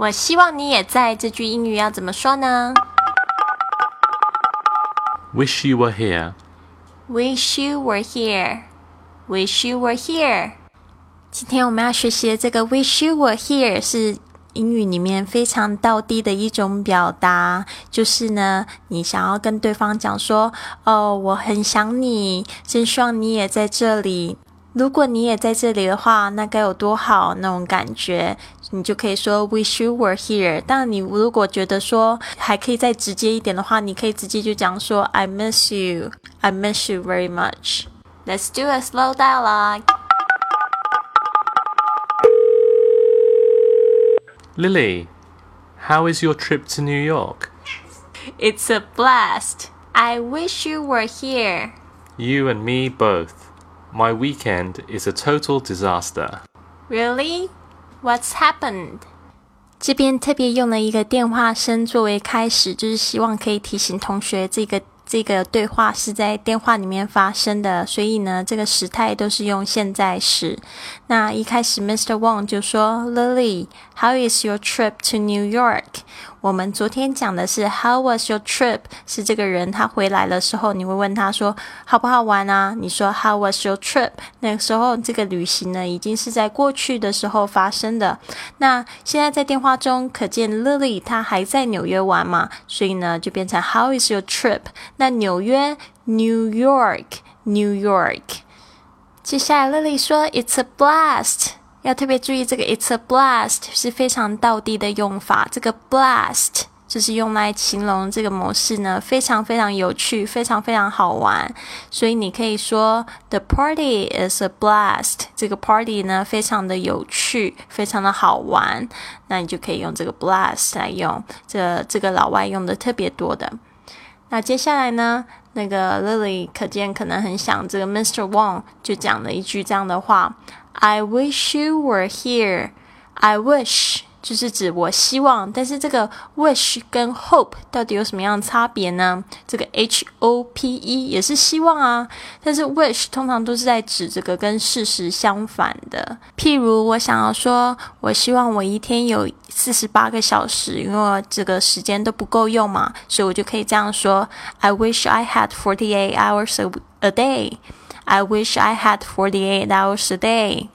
我希望你也在。这句英语要怎么说呢？Wish you were here. Wish you were here. Wish you were here. 今天我们要学习的这个 Wish you were here 是英语里面非常道地的一种表达，就是呢，你想要跟对方讲说：“哦，我很想你，真希望你也在这里。”如果你也在这里的话，那该有多好那种感觉，你就可以说 Wish you were here。但你如果觉得说还可以再直接一点的话，你可以直接就讲说 I miss you, I miss you very much. Let's do a slow dialogue. Lily, how is your trip to New York? It's a blast. I wish you were here. You and me both. My weekend is a total disaster. Really? What's happened? 这边特别用了一个电话声作为开始，就是希望可以提醒同学这个这个对话是在电话里面发生的，所以呢，这个时态都是用现在时。那一开始，Mr. Wang 就说：“Lily，how is your trip to New York？” 我们昨天讲的是 How was your trip？是这个人他回来的时候，你会问他说好不好玩啊？你说 How was your trip？那个时候这个旅行呢，已经是在过去的时候发生的。那现在在电话中，可见 Lily 她还在纽约玩嘛？所以呢，就变成 How is your trip？那纽约 New York，New York。接下来 Lily 说 It's a blast。要特别注意，这个 "It's a blast" 是非常道地的用法。这个 "blast" 就是用来形容这个模式呢，非常非常有趣，非常非常好玩。所以你可以说 "The party is a blast"，这个 party 呢非常的有趣，非常的好玩。那你就可以用这个 "blast" 来用。这这个老外用的特别多的。那接下来呢，那个 Lily 可见可能很想这个 Mr. Wang 就讲了一句这样的话。I wish you were here. I wish 就是指我希望，但是这个 wish 跟 hope 到底有什么样的差别呢？这个 H O P E 也是希望啊，但是 wish 通常都是在指这个跟事实相反的。譬如我想要说，我希望我一天有四十八个小时，因为这个时间都不够用嘛，所以我就可以这样说：I wish I had forty eight hours a a day. I wish I had forty-eight hours a day.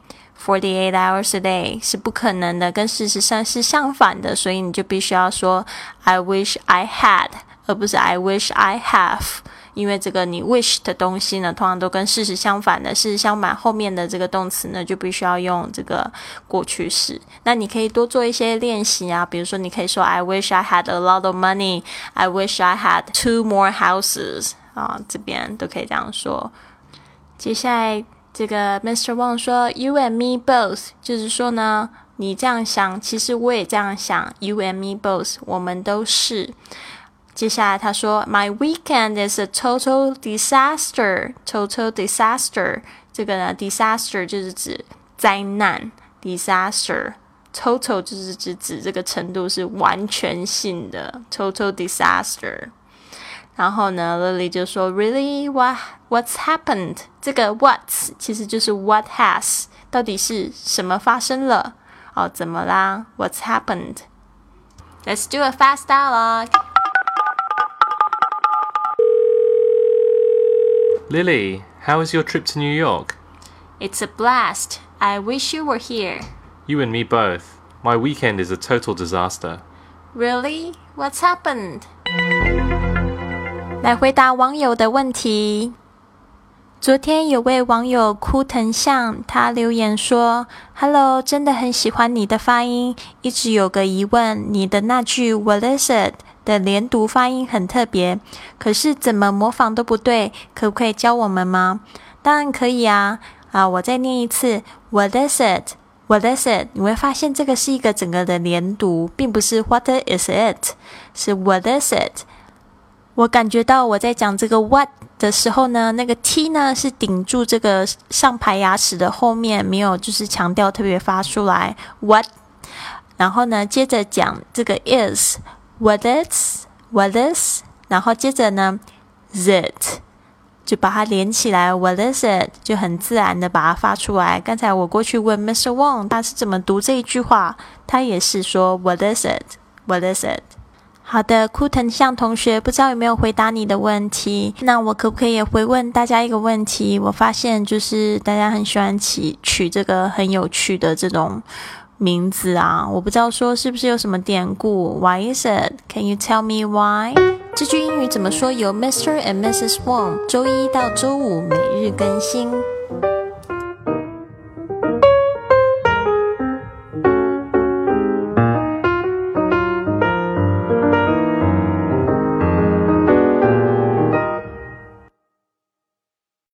Forty-eight hours a day 是不可能的，跟事实上是相反的，所以你就必须要说 I wish I had，而不是 I wish I have。因为这个你 wish 的东西呢，通常都跟事实相反的。事实相反，后面的这个动词呢，就必须要用这个过去式。那你可以多做一些练习啊，比如说你可以说 I wish I had a lot of money. I wish I had two more houses. 啊，这边都可以这样说。接下来，这个 Mr. Wang 说，You and me both，就是说呢，你这样想，其实我也这样想。You and me both，我们都是。接下来他说，My weekend is a total disaster，total disaster。这个呢，disaster 就是指灾难，disaster，total 就是指指这个程度是完全性的，total disaster。然后呢，Lily 就说：“Really, what what's happened？这个 what 其实就是 what has，到底是什么发生了？哦，怎么啦？What's happened? Let's do a fast dialogue. Lily, how is your trip to New York? It's a blast. I wish you were here. You and me both. My weekend is a total disaster. Really? What's happened? 来回答网友的问题。昨天有位网友哭藤相，他留言说：“Hello，真的很喜欢你的发音，一直有个疑问，你的那句 What is it 的连读发音很特别，可是怎么模仿都不对，可不可以教我们吗？”当然可以啊！啊，我再念一次 What is it？What is it？你会发现这个是一个整个的连读，并不是 What is it？是 What is it？我感觉到我在讲这个 what 的时候呢，那个 t 呢是顶住这个上排牙齿的后面，没有就是强调特别发出来 what。然后呢，接着讲这个 is，what is，what is，然后接着呢，is it 就把它连起来。What is it？就很自然的把它发出来。刚才我过去问 Mr. Wong，他是怎么读这一句话，他也是说 What is it？What is it？好的，库藤向同学，不知道有没有回答你的问题？那我可不可以也回问大家一个问题？我发现就是大家很喜欢起取这个很有趣的这种名字啊，我不知道说是不是有什么典故？Why is it? Can you tell me why? 这句英语怎么说？由 Mr. and Mrs. Wong，周一到周五每日更新。